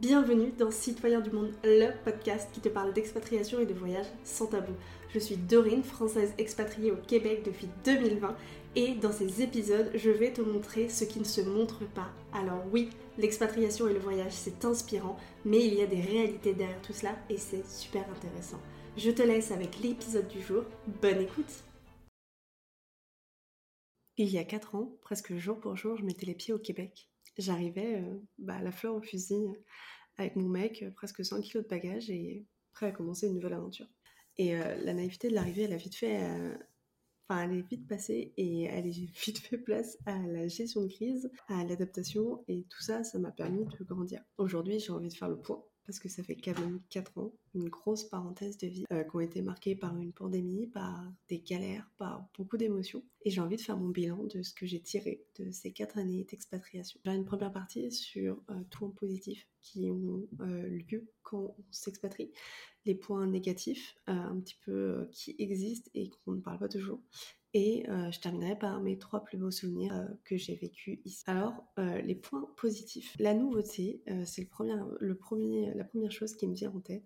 Bienvenue dans Citoyens du Monde, le podcast qui te parle d'expatriation et de voyage sans tabou. Je suis Dorine, française expatriée au Québec depuis 2020 et dans ces épisodes, je vais te montrer ce qui ne se montre pas. Alors oui, l'expatriation et le voyage, c'est inspirant, mais il y a des réalités derrière tout cela et c'est super intéressant. Je te laisse avec l'épisode du jour. Bonne écoute Il y a 4 ans, presque jour pour jour, je mettais les pieds au Québec j'arrivais euh, bah, à la fleur au fusil avec mon mec, euh, presque 100 kilos de bagages et prêt à commencer une nouvelle aventure. Et euh, la naïveté de l'arrivée, elle a vite fait, enfin, elle est vite passée et elle est vite fait place à la gestion de crise, à l'adaptation et tout ça, ça m'a permis de grandir. Aujourd'hui, j'ai envie de faire le point parce que ça fait quand même 4 ans, une grosse parenthèse de vie euh, qui ont été marquées par une pandémie, par des galères, par beaucoup d'émotions. Et j'ai envie de faire mon bilan de ce que j'ai tiré de ces 4 années d'expatriation. J'ai une première partie sur euh, tout en positif qui ont euh, lieu quand on s'expatrie, les points négatifs un petit peu qui existent et qu'on ne parle pas toujours, et euh, je terminerai par mes trois plus beaux souvenirs euh, que j'ai vécu ici. Alors, euh, les points positifs. La nouveauté, c'est la première chose qui me vient en tête.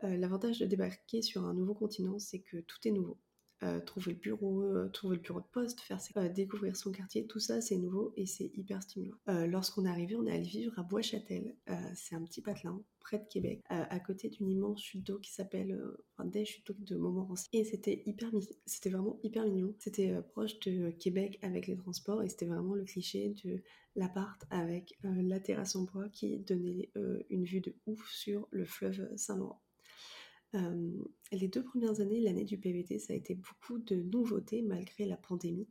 L'avantage de débarquer sur un nouveau continent, c'est que tout est nouveau. Euh, trouver le bureau, euh, trouver le bureau de poste, faire euh, découvrir son quartier, tout ça c'est nouveau et c'est hyper stimulant. Lorsqu'on est arrivé, on est allé vivre à Bois-Châtel. c'est un petit patelin près de Québec, à côté d'une immense chute d'eau qui s'appelle, enfin des chutes d'eau de Montmorency. Et c'était hyper, c'était vraiment hyper mignon. C'était proche de Québec avec les transports et c'était vraiment le cliché de l'appart avec la terrasse en bois qui donnait une vue de ouf sur le fleuve Saint-Laurent les deux premières années, l'année du PVT, ça a été beaucoup de nouveautés malgré la pandémie.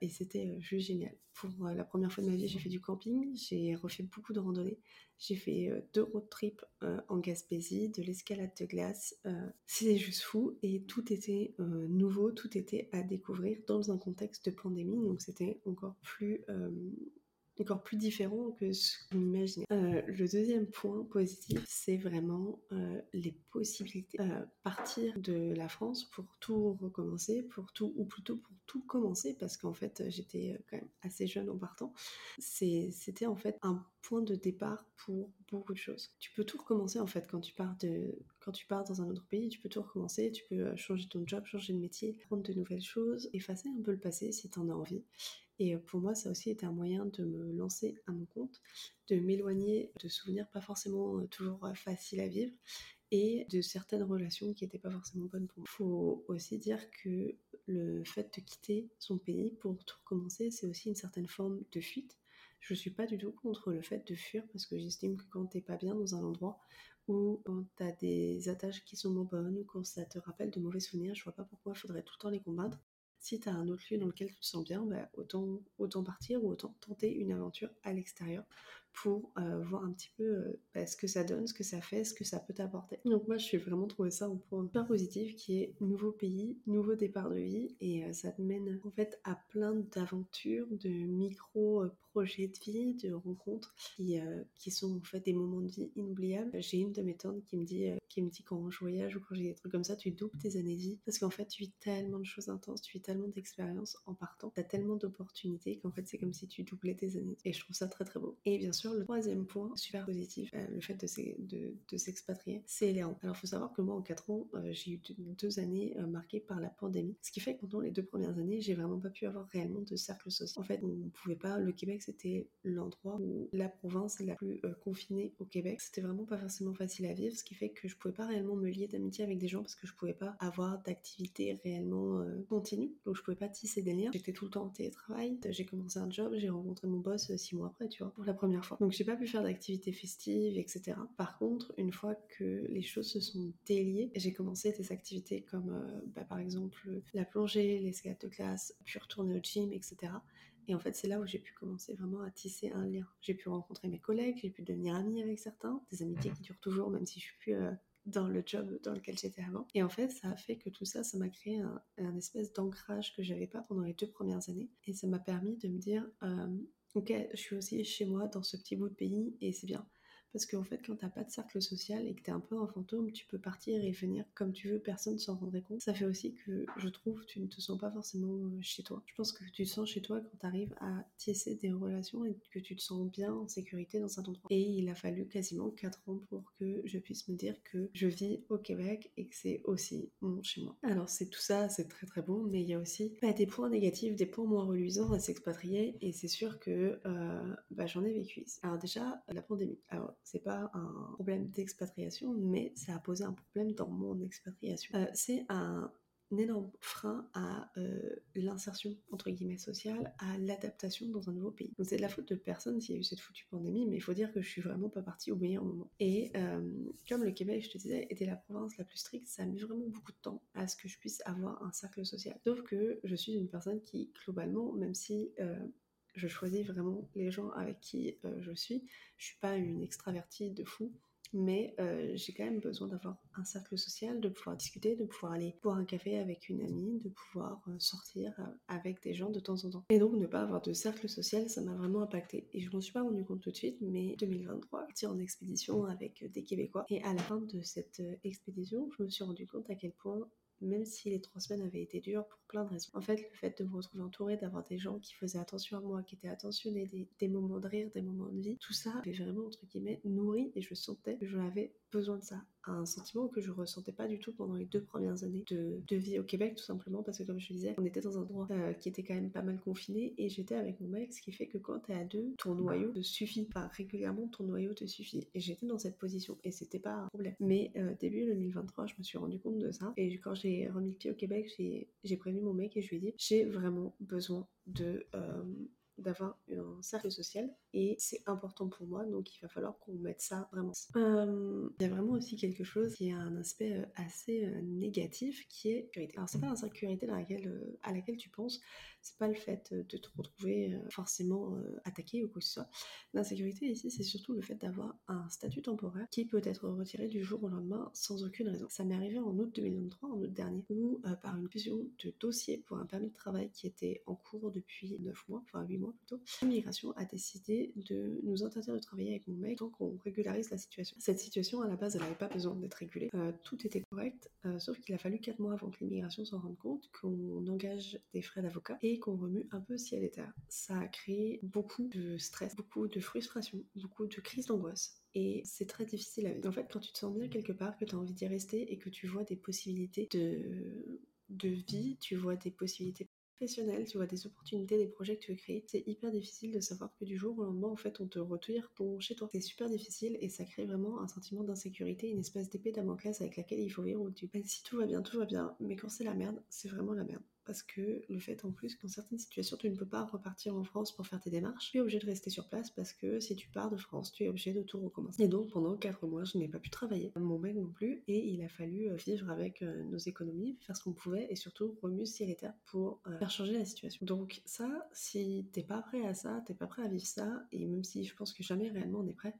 et c'était juste génial. Pour la première fois de ma vie, j'ai fait du camping, j'ai refait beaucoup de randonnées, j'ai fait deux road trips en Gaspésie, de l'escalade de glace. c'était juste fou et tout était nouveau, tout était à découvrir dans un contexte de pandémie, donc c'était encore plus encore plus différent que ce qu'on imaginait. Euh, le deuxième point positif, c'est vraiment euh, les possibilités. Euh, partir de la France pour tout recommencer, pour tout, ou plutôt pour tout commencer, parce qu'en fait, j'étais quand même assez jeune en partant. C'était en fait un point de départ pour beaucoup de choses. Tu peux tout recommencer en fait quand tu pars de quand tu pars dans un autre pays, tu peux tout recommencer, tu peux changer ton job, changer de métier, prendre de nouvelles choses, effacer un peu le passé si tu en as envie. Et pour moi, ça aussi été un moyen de me lancer à mon compte, de m'éloigner de souvenirs pas forcément toujours faciles à vivre et de certaines relations qui n'étaient pas forcément bonnes pour moi. Il faut aussi dire que le fait de quitter son pays pour tout recommencer, c'est aussi une certaine forme de fuite. Je suis pas du tout contre le fait de fuir parce que j'estime que quand t'es pas bien dans un endroit ou quand tu as des attaches qui sont moins bonnes ou quand ça te rappelle de mauvais souvenirs, je vois pas pourquoi il faudrait tout le temps les combattre. Si tu as un autre lieu dans lequel tu te sens bien, bah, autant, autant partir ou autant tenter une aventure à l'extérieur pour euh, voir un petit peu euh, bah, ce que ça donne, ce que ça fait, ce que ça peut t'apporter. Donc moi, je suis vraiment trouvé ça un point super positif qui est nouveau pays, nouveau départ de vie et euh, ça te mène en fait à plein d'aventures, de micro-projets de vie, de rencontres qui, qui sont en fait des moments de vie inoubliables. J'ai une de mes tantes qui me dit, qui me dit quand je voyage ou quand j'ai des trucs comme ça, tu doubles tes années de vie parce qu'en fait, tu vis tellement de choses intenses, tu vis tellement d'expériences en partant, tu as tellement d'opportunités qu'en fait, c'est comme si tu doublais tes années. Et je trouve ça très très beau. Et bien sûr, le troisième point, super positif, euh, le fait de, s'expatrier, c'est les Alors, il faut savoir que moi, en 4 ans, euh, j'ai eu deux, années euh, marquées par la pandémie. Ce qui fait que pendant les deux premières années, j'ai vraiment pas pu avoir réellement de cercle social. En fait, on pouvait pas. Le Québec, c'était l'endroit où la province la plus confinée au Québec. C'était vraiment pas forcément facile à vivre, ce qui fait que je pouvais pas réellement me lier d'amitié avec des gens parce que je pouvais pas avoir d'activité réellement continue. Donc, je pouvais pas tisser des liens. J'étais tout le temps en télétravail. J'ai commencé un job, j'ai rencontré mon boss six mois après, tu vois, pour la première fois. Donc j'ai pas pu faire d'activités festives, etc. Par contre, une fois que les choses se sont déliées, j'ai commencé des activités comme euh, bah, par exemple la plongée, les skates de glace, puis retourner au gym, etc. Et en fait, c'est là où j'ai pu commencer vraiment à tisser un lien. J'ai pu rencontrer mes collègues, j'ai pu devenir amie avec certains, des amitiés qui durent toujours, même si je suis plus euh, dans le job dans lequel j'étais avant. Et en fait, ça a fait que tout ça, ça m'a créé un, espèce d'ancrage que j'avais pas pendant les deux premières années. Et ça m'a permis de me dire, ok, je suis aussi chez moi dans ce petit bout de pays et c'est bien. Parce qu'en fait, quand t'as pas de cercle social et que t'es un peu un fantôme, tu peux partir et venir comme tu veux, personne s'en rendrait compte. Ça fait aussi que, je trouve, tu ne te sens pas forcément euh, chez toi. Je pense que tu te sens chez toi quand t'arrives à tisser des relations et que tu te sens bien en sécurité dans un endroit. Et il a fallu quasiment 4 ans pour que je puisse me dire que je vis au Québec et que c'est aussi mon chez moi. Alors c'est tout ça, c'est très très bon, mais il y a aussi bah, des points négatifs, des points moins reluisants à s'expatrier et c'est sûr que euh, bah, j'en ai vécu. Alors déjà, la pandémie. C'est pas un problème d'expatriation, mais ça a posé un problème dans mon expatriation. Euh, c'est un énorme frein à euh, l'insertion entre guillemets sociale, à l'adaptation dans un nouveau pays. Donc c'est de la faute de personne s'il y a eu cette foutue pandémie, mais il faut dire que je suis vraiment pas partie au meilleur moment. Et euh, comme le Québec, je te disais, était la province la plus stricte, ça a mis vraiment beaucoup de temps à ce que je puisse avoir un cercle social. Sauf que je suis une personne qui, globalement, même si je choisis vraiment les gens avec qui je suis, je suis pas une extravertie de fou mais euh, j'ai quand même besoin d'avoir un cercle social, de pouvoir discuter, de pouvoir aller boire un café avec une amie, de pouvoir euh, sortir euh, avec des gens de temps en temps. Et donc ne pas avoir de cercle social, ça m'a vraiment impacté. Et je m'en suis pas rendu compte tout de suite, mais 2023, j'étais en expédition avec des Québécois. Et à la fin de cette expédition, je me suis rendu compte à quel point même si les trois semaines avaient été dures pour plein de raisons. En fait, le fait de me retrouver entourée, d'avoir des gens qui faisaient attention à moi, qui étaient attentionnés, des, moments de rire, des moments de vie, tout ça avait vraiment, entre guillemets, nourri et je sentais que j'en avais besoin de ça. Un sentiment que je ressentais pas du tout pendant les deux premières années de, vie au Québec, tout simplement parce que, comme je disais, on était dans un endroit euh, qui était quand même pas mal confiné et j'étais avec mon mec, ce qui fait que quand t'es à deux, ton noyau te suffit. Enfin, régulièrement, ton noyau te suffit. Et j'étais dans cette position et c'était pas un problème. Mais euh, début 2023, je me suis rendu compte de ça et quand j'ai remis le pied au Québec, j'ai prévenu mon mec et je lui ai dit j'ai vraiment besoin de euh, d'avoir un cercle social et c'est important pour moi donc il va falloir qu'on mette ça vraiment. Euh, il y a vraiment aussi quelque chose qui a un aspect euh, assez négatif qui est sécurité. Alors c'est pas l'insécurité dans laquelle, à laquelle tu penses, c'est pas le fait de te retrouver forcément attaqué ou quoi que ce soit. L'insécurité ici c'est surtout le fait d'avoir un statut temporaire qui peut être retiré du jour au lendemain sans aucune raison. Ça m'est arrivé en août 2023, en août dernier, où par une fusion de dossiers pour un permis de travail qui était en cours depuis 9 mois, enfin 8 mois plutôt, l'immigration a décidé de nous interdire de travailler avec mon mec tant qu'on régularise la situation. Cette situation, à la base, elle n'avait pas besoin d'être régulée. Euh, tout était correct, euh, sauf qu'il a fallu 4 mois avant que l'immigration s'en rende compte, qu'on engage des frais d'avocat et qu'on remue un peu si elle était. Ça a créé beaucoup de stress, beaucoup de frustration, beaucoup de crises d'angoisse et c'est très difficile à vivre. En fait, quand tu te sens bien quelque part, que tu as envie d'y rester et que tu vois des possibilités de, de vie, tu vois des possibilités professionnel, tu vois des opportunités, des projets que tu veux créer, c'est hyper difficile de savoir que du jour au lendemain, en fait, on te retire ton chez toi. C'est super difficile et ça crée vraiment un sentiment d'insécurité, une espèce d'épée Damoclès avec laquelle il faut vivre où tu si tout va bien, tout va bien, mais quand c'est la merde, c'est vraiment la merde parce que le fait en plus qu'en certaines situations tu ne peux pas repartir en France pour faire tes démarches, tu es obligé de rester sur place parce que si tu pars de France, tu es obligé de tout recommencer. Et donc pendant 4 mois, je n'ai pas pu travailler, mon mec non plus, et il a fallu euh, vivre avec euh, nos économies, faire ce qu'on pouvait et surtout remuer si elle pour euh, faire changer la situation. Donc ça, si t'es pas prêt à ça, t'es pas prêt à vivre ça, et même si je pense que jamais réellement on est prêt,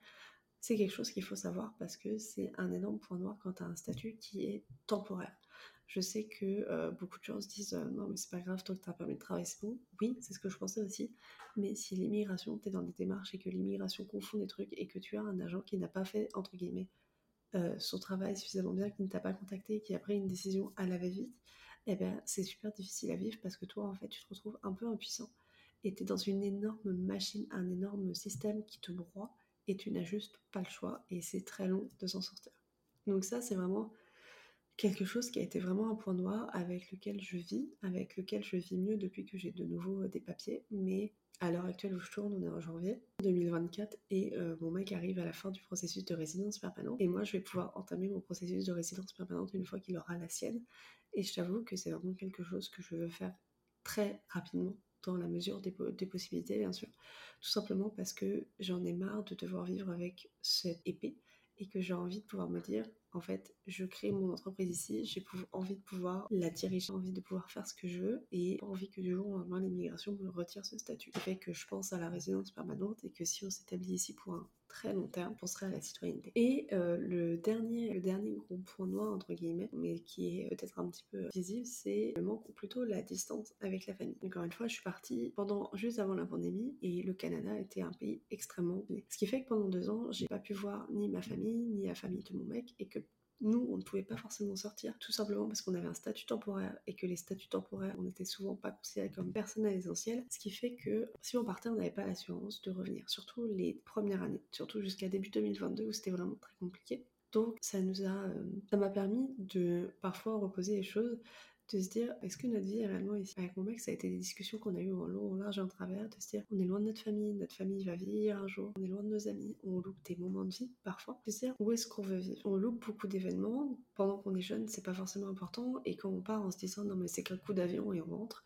c'est quelque chose qu'il faut savoir parce que c'est un énorme point noir quand tu as un statut qui est temporaire. Je sais que euh, beaucoup de gens se disent euh, non, mais c'est pas grave, tant que tu as permis de travailler, c'est bon. Oui, c'est ce que je pensais aussi. Mais si l'immigration, tu es dans des démarches et que l'immigration confond des trucs et que tu as un agent qui n'a pas fait, entre guillemets, euh, son travail suffisamment bien, qui ne t'a pas contacté, qui a pris une décision à la va-vite, eh ben, c'est super difficile à vivre parce que toi, en fait, tu te retrouves un peu impuissant et tu es dans une énorme machine, un énorme système qui te broie et tu n'as juste pas le choix et c'est très long de s'en sortir. Donc ça, c'est vraiment quelque chose qui a été vraiment un point noir avec lequel je vis, avec lequel je vis mieux depuis que j'ai de nouveau euh, des papiers. Mais à l'heure actuelle où je tourne, on est en janvier 2024 et euh, mon mec arrive à la fin du processus de résidence permanente. Et moi, je vais pouvoir entamer mon processus de résidence permanente une fois qu'il aura la sienne. Et je t'avoue que c'est vraiment quelque chose que je veux faire très rapidement dans la mesure des, des, possibilités, bien sûr. Tout simplement parce que j'en ai marre de devoir vivre avec cette épée et que j'ai envie de pouvoir me dire, en fait, je crée mon entreprise ici, j'ai envie de pouvoir la diriger, j'ai envie de pouvoir faire ce que je veux et envie que du jour au lendemain l'immigration me retire ce statut. Ce fait que je pense à la résidence permanente et que si on s'établit ici pour un très long terme, penserait à la citoyenneté. Et euh, le dernier, le dernier gros point noir entre guillemets, mais qui est peut-être un petit peu visible, c'est le manque ou plutôt la distance avec la famille. Encore une fois, je suis partie pendant juste avant la pandémie et le Canada était un pays extrêmement Ce qui fait que pendant deux ans, j'ai pas pu voir ni ma famille ni la famille de mon mec et que nous, on ne pouvait pas forcément sortir, tout simplement parce qu'on avait un statut temporaire et que les statuts temporaires, on n'était souvent pas considérés comme personnel essentiel, ce qui fait que si on partait, on n'avait pas l'assurance de revenir, surtout les premières années, surtout jusqu'à début 2022 où c'était vraiment très compliqué. Donc ça nous a, euh, ça m'a permis de parfois reposer les choses de se dire est-ce que notre vie est réellement ici? Avec mon mec, ça a été des discussions qu'on a eues en long, en large et en travers, de se dire on est loin de notre famille, notre famille va vieillir un jour, on est loin de nos amis, on loupe des moments de vie parfois. De se dire où est-ce qu'on veut vivre? On loupe beaucoup d'événements, pendant qu'on est jeune, c'est pas forcément important, et quand on part en se disant non mais c'est qu'un coup d'avion et on rentre,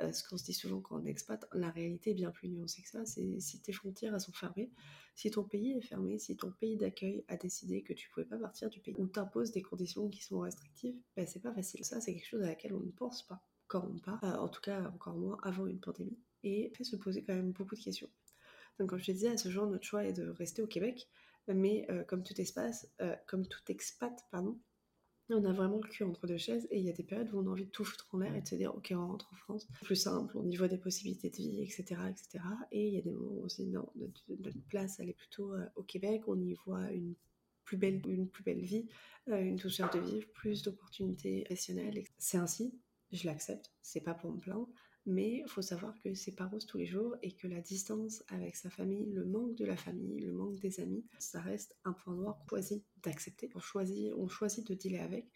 euh, ce qu'on se dit souvent quand on est expat, la réalité est bien plus nuancée que ça. C'est si tes frontières sont fermées, si ton pays est fermé, si ton pays d'accueil a décidé que tu pouvais pas partir du pays ou t'impose des conditions qui sont restrictives, ben c'est pas facile. Ça, c'est quelque chose à laquelle on ne pense pas quand on part, euh, en tout cas encore moins avant une pandémie, et fait se poser quand même beaucoup de questions. Donc, comme je te disais, à ce jour, notre choix est de rester au Québec, mais euh, comme tout espace, comme tout expat, pardon, on a vraiment le cul entre deux chaises et il y a des périodes où on a envie de tout foutre en l'air et de se dire ok on rentre en France, plus simple, on y voit des possibilités de vie, etc. etc. Et il y a des moments où on se dit non, notre, place elle est plutôt euh, au Québec, on y voit une plus belle, une plus belle vie, euh, une douceur de vivre, plus d'opportunités professionnelles. C'est ainsi, je l'accepte, c'est pas pour me plaindre, mais il faut savoir que c'est pas rose tous les jours et que la distance avec sa famille, le manque de la famille, le manque des amis, ça reste un point noir qu'on choisit d'accepter. On choisit, on choisit de dealer avec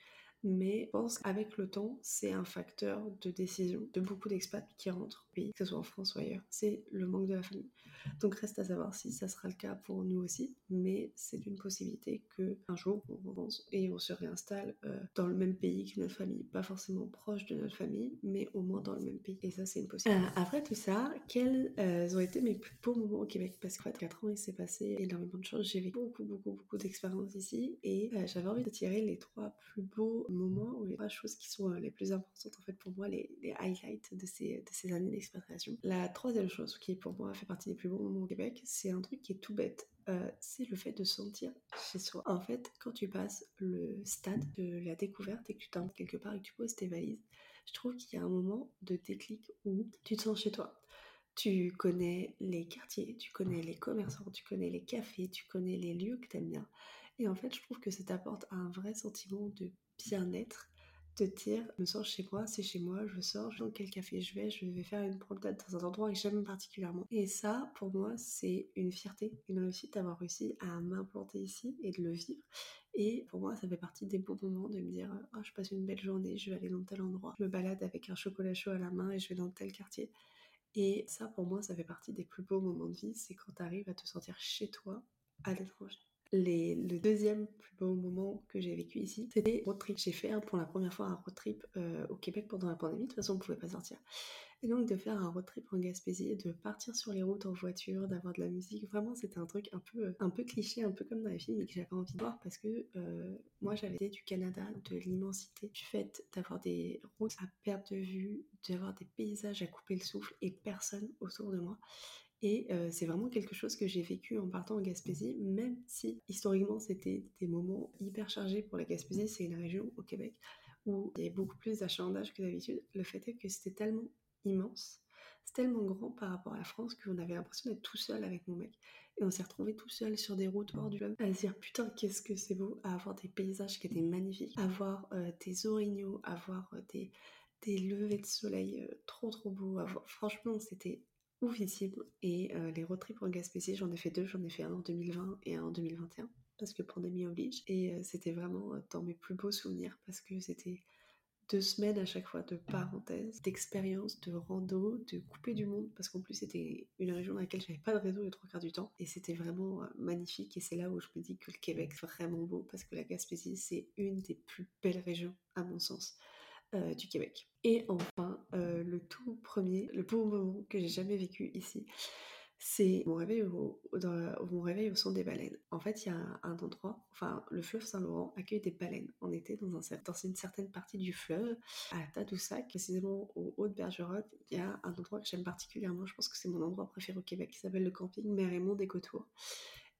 mais je pense qu'avec le temps, c'est un facteur de décision de beaucoup d'expats qui rentrent au pays, que ce soit en France ou ailleurs. C'est le manque de la famille. Donc reste à savoir si ça sera le cas pour nous aussi, mais c'est une possibilité que un jour on avance et on se réinstalle euh, dans le même pays que notre famille, pas forcément proche de notre famille, mais au moins dans le même pays. Et ça, c'est une possibilité. Euh, après tout ça, quels euh, ont été mes plus beaux moments au Québec? Parce fait, 4 ans, il s'est passé énormément de choses. J'ai vécu beaucoup, beaucoup, beaucoup d'expériences ici et j'avais envie de tirer les trois plus beaux moments ou les trois choses qui sont les plus importantes en fait pour moi, les, les highlights de ces, de ces années d'expatriation. La troisième chose qui pour moi fait partie des plus beaux au Québec, c'est un truc qui est tout bête. Euh, c'est le fait de sentir chez soi. En fait, quand tu passes le stade de la découverte et que tu t'en quelque part et que tu poses tes valises, je trouve qu'il y a un moment de déclic où tu te sens chez toi. Tu connais les quartiers, tu connais les commerçants, tu connais les cafés, tu connais les lieux que tu aimes bien. Et en fait, je trouve que ça t'apporte un vrai sentiment de bien-être te dire, je me sens chez moi, c'est chez moi, je sors, dans quel café je vais, je vais faire une promenade dans un endroit que j'aime particulièrement. Et ça, pour moi, c'est une fierté, une réussite d'avoir réussi à m'implanter ici et de le vivre. Et pour moi, ça fait partie des beaux moments de me dire, oh, je passe une belle journée, je vais aller dans tel endroit, je me balade avec un chocolat chaud à la main et je vais dans tel quartier. Et ça, pour moi, ça fait partie des plus beaux moments de vie, c'est quand tu arrives à te sentir chez toi à l'étranger le deuxième plus beau moment que j'ai vécu ici, c'était road trip. J'ai fait pour la première fois un road trip euh, au Québec pendant la pandémie. De toute façon, on pouvait pas sortir. Et donc de faire un road trip en Gaspésie, de partir sur les routes en voiture, d'avoir de la musique, vraiment c'était un truc un peu, un peu cliché, un peu comme dans les films, mais que j'avais envie de voir parce que euh, moi j'avais été du Canada, de l'immensité, du fait d'avoir des routes à perte de vue, d'avoir des paysages à couper le souffle et personne autour de moi. Et euh, c'est vraiment quelque chose que j'ai vécu en partant en Gaspésie, même si historiquement c'était des moments hyper chargés pour la Gaspésie, c'est une région au Québec où il y avait beaucoup plus d'achalandage que d'habitude. Le fait est que c'était tellement immense, c'est tellement grand par rapport à la France qu'on avait l'impression d'être tout seul avec mon mec. Et on s'est retrouvé tout seul sur des routes hors du fleuve à se dire putain qu'est-ce que c'est beau, à avoir des paysages qui étaient magnifiques, à avoir euh, des orignaux, à avoir euh, des, des levées de soleil trop trop beaux. Franchement c'était oufissime. Et euh, les road trips en Gaspésie, j'en ai fait deux. J'en ai fait un en 2020 et un en 2021 parce que pandémie oblige. Et euh, c'était vraiment euh, dans mes plus beaux souvenirs parce que c'était deux semaines à chaque fois de parenthèses, d'expériences, de rando, de couper du monde, parce qu'en plus c'était une région dans laquelle j'avais pas de réseau les trois quarts du temps, et c'était vraiment magnifique, et c'est là où je me dis que le Québec est vraiment beau, parce que la Gaspésie c'est une des plus belles régions à mon sens. Euh, du Québec. Et enfin, euh, le tout premier, le beau moment que j'ai jamais vécu ici, c'est mon réveil au, son des baleines. En fait, il y a un, endroit, enfin, le fleuve Saint-Laurent accueille des baleines. On était dans, un, dans une certaine partie du fleuve, à Tadoussac, précisément au haut de Bergerotte. Il y a un endroit que j'aime particulièrement, je pense que c'est mon endroit préféré au Québec, qui s'appelle le camping Mère des Cotours.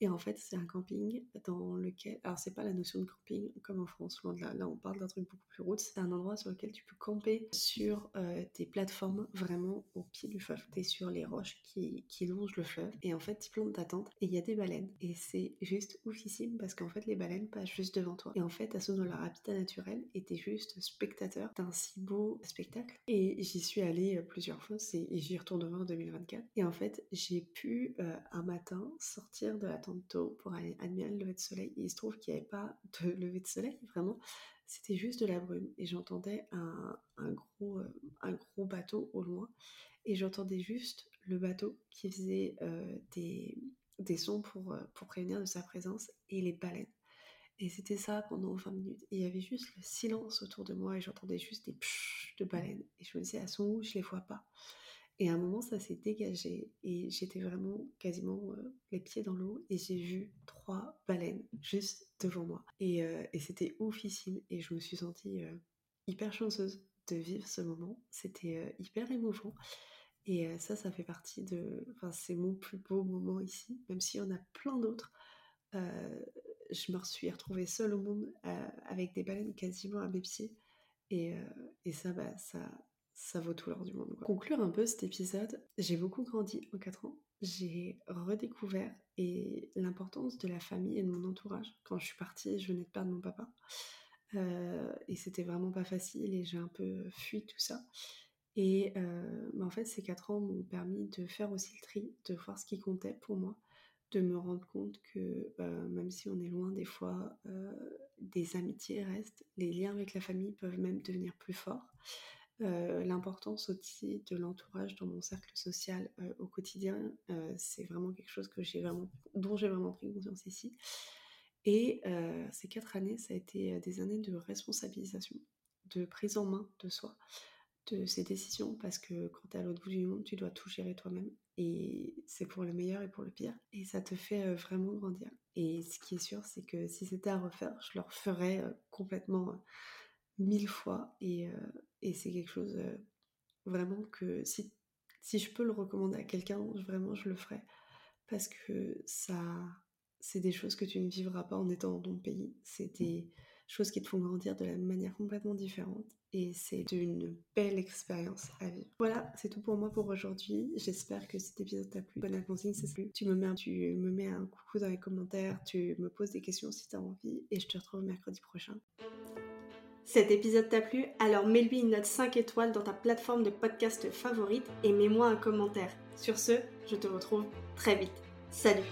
Et en fait, c'est un camping dans lequel. Alors, c'est pas la notion de camping comme en France, loin de là. Là, on parle d'un truc beaucoup plus route. C'est un endroit sur lequel tu peux camper sur euh, des plateformes vraiment au pied du fleuve. T'es sur les roches qui, qui longent le fleuve. Et en fait, tu plantes ta tente et il y a des baleines. Et c'est juste oufissime parce qu'en fait, les baleines passent juste devant toi. Et en fait, elles sont dans leur habitat naturel et t'es juste spectateur d'un si beau spectacle. Et j'y suis allée euh, plusieurs fois et j'y retournerai en 2024. Et en fait, j'ai pu euh, un matin sortir de la tente tôt pour aller admirer le lever de soleil. Il se trouve qu'il n'y avait pas de lever de soleil, vraiment. C'était juste de la brume. Et j'entendais un, gros, euh, un gros bateau au loin. Et j'entendais juste le bateau qui faisait des, des sons pour, pour prévenir de sa présence et les baleines. Et c'était ça pendant 20 minutes. Et il y avait juste le silence autour de moi et j'entendais juste des pshhh de baleines. Et je me disais, elles sont où Je les vois pas. Et à un moment, ça s'est dégagé et j'étais vraiment quasiment les pieds dans l'eau et j'ai vu trois baleines juste devant moi. Et, euh, et c'était oufissime et je me suis sentie hyper chanceuse de vivre ce moment. C'était hyper émouvant. Et ça, ça fait partie de... Enfin, c'est mon plus beau moment ici, même s'il y en a plein d'autres je me suis retrouvée seule au monde avec des baleines quasiment à mes pieds. Et, euh, ça, bah, ça, ça vaut tout l'or du monde. Pour conclure un peu cet épisode, j'ai beaucoup grandi en 4 ans. J'ai redécouvert et l'importance de la famille et de mon entourage. Quand je suis partie, je venais de perdre mon papa. Euh, et c'était vraiment pas facile et j'ai un peu fui tout ça. Et bah, en fait, ces 4 ans m'ont permis de faire aussi le tri, de voir ce qui comptait pour moi, de me rendre compte que euh, même si on est loin des fois, euh, des amitiés restent, les liens avec la famille peuvent même devenir plus forts. Euh, l'importance aussi de l'entourage dans mon cercle social au quotidien, c'est vraiment quelque chose que j'ai vraiment, dont j'ai vraiment pris conscience ici. Et ces quatre années, ça a été des années de responsabilisation, de prise en main de soi, de ses décisions, parce que quand tu es à l'autre bout du monde, tu dois tout gérer toi-même. Et c'est pour le meilleur et pour le pire. Et ça te fait euh, vraiment grandir. Et ce qui est sûr, c'est que si c'était à refaire, je le referais euh, complètement euh, mille fois. C'est quelque chose vraiment que si, si je peux le recommander à quelqu'un, vraiment je le ferais. Parce que ça, c'est des choses que tu ne vivras pas en étant dans ton pays. C'est des choses qui te font grandir de la manière complètement différente et c'est une belle expérience à vivre. Voilà, c'est tout pour moi pour aujourd'hui. J'espère que cet épisode t'a plu. Bonne consigne, c'est plus. Tu me mets, tu me mets un coucou dans les commentaires, tu me poses des questions si tu as envie et je te retrouve mercredi prochain. Cet épisode t'a plu Alors mets-lui une note 5 étoiles dans ta plateforme de podcast favorite et mets-moi un commentaire. Sur ce, je te retrouve très vite. Salut